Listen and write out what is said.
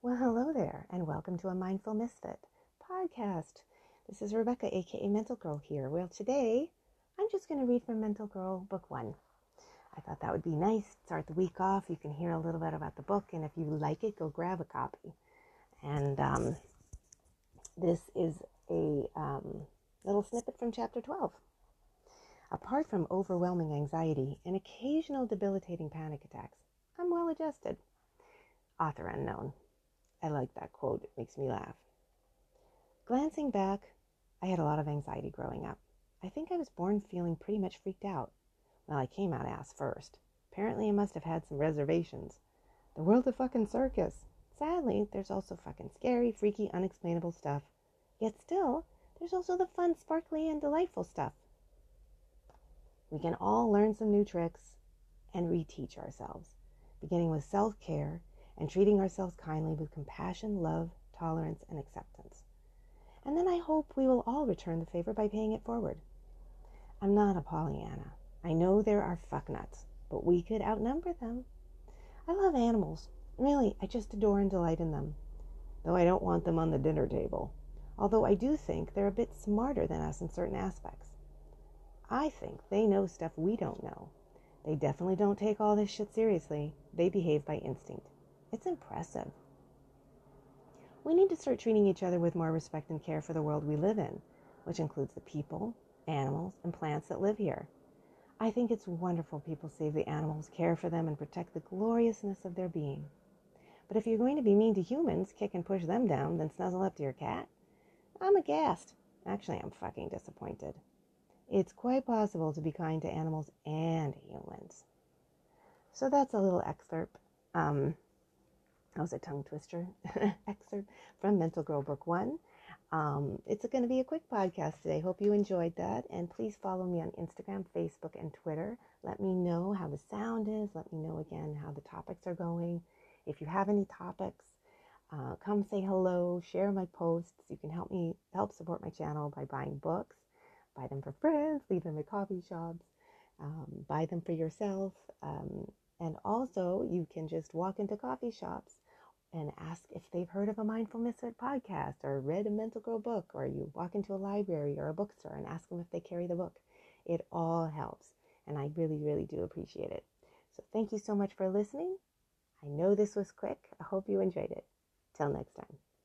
Well, hello there, and welcome to a Mindful Misfit podcast. This is Rebecca, aka Mental Girl, here. Well, today I'm just going to read from Mental Girl Book One. I thought that would be nice. Start the week off. You can hear a little bit about the book, and if you like it, go grab a copy. And um, this is a um, little snippet from chapter 12. Apart from overwhelming anxiety and occasional debilitating panic attacks, I'm well adjusted. Author unknown. I like that quote, it makes me laugh. Glancing back, I had a lot of anxiety growing up. I think I was born feeling pretty much freaked out. Well, I came out ass first. Apparently, I must have had some reservations. The world's a fucking circus. Sadly, there's also fucking scary, freaky, unexplainable stuff. Yet still, there's also the fun, sparkly, and delightful stuff. We can all learn some new tricks and reteach ourselves, beginning with self care and treating ourselves kindly with compassion, love, tolerance, and acceptance. And then I hope we will all return the favor by paying it forward. I'm not a Pollyanna. I know there are fucknuts, but we could outnumber them. I love animals. Really, I just adore and delight in them. Though I don't want them on the dinner table. Although I do think they're a bit smarter than us in certain aspects. I think they know stuff we don't know. They definitely don't take all this shit seriously. They behave by instinct. It's impressive. We need to start treating each other with more respect and care for the world we live in, which includes the people, animals, and plants that live here. I think it's wonderful people save the animals, care for them, and protect the gloriousness of their being. But if you're going to be mean to humans, kick and push them down, then snuzzle up to your cat. I'm aghast. Actually, I'm fucking disappointed. It's quite possible to be kind to animals and humans. So that's a little excerpt. Um, that was a tongue twister excerpt from Mental Girl Book One. Um, it's going to be a quick podcast today. Hope you enjoyed that. And please follow me on Instagram, Facebook, and Twitter. Let me know how the sound is. Let me know again how the topics are going. If you have any topics, uh, come say hello, share my posts. You can help me help support my channel by buying books buy them for friends, leave them at coffee shops, um, buy them for yourself. Um, and also, you can just walk into coffee shops and ask if they've heard of a mindfulness podcast or read a Mental Girl book, or you walk into a library or a bookstore and ask them if they carry the book. It all helps, and I really, really do appreciate it. So, thank you so much for listening. I know this was quick. I hope you enjoyed it. Till next time.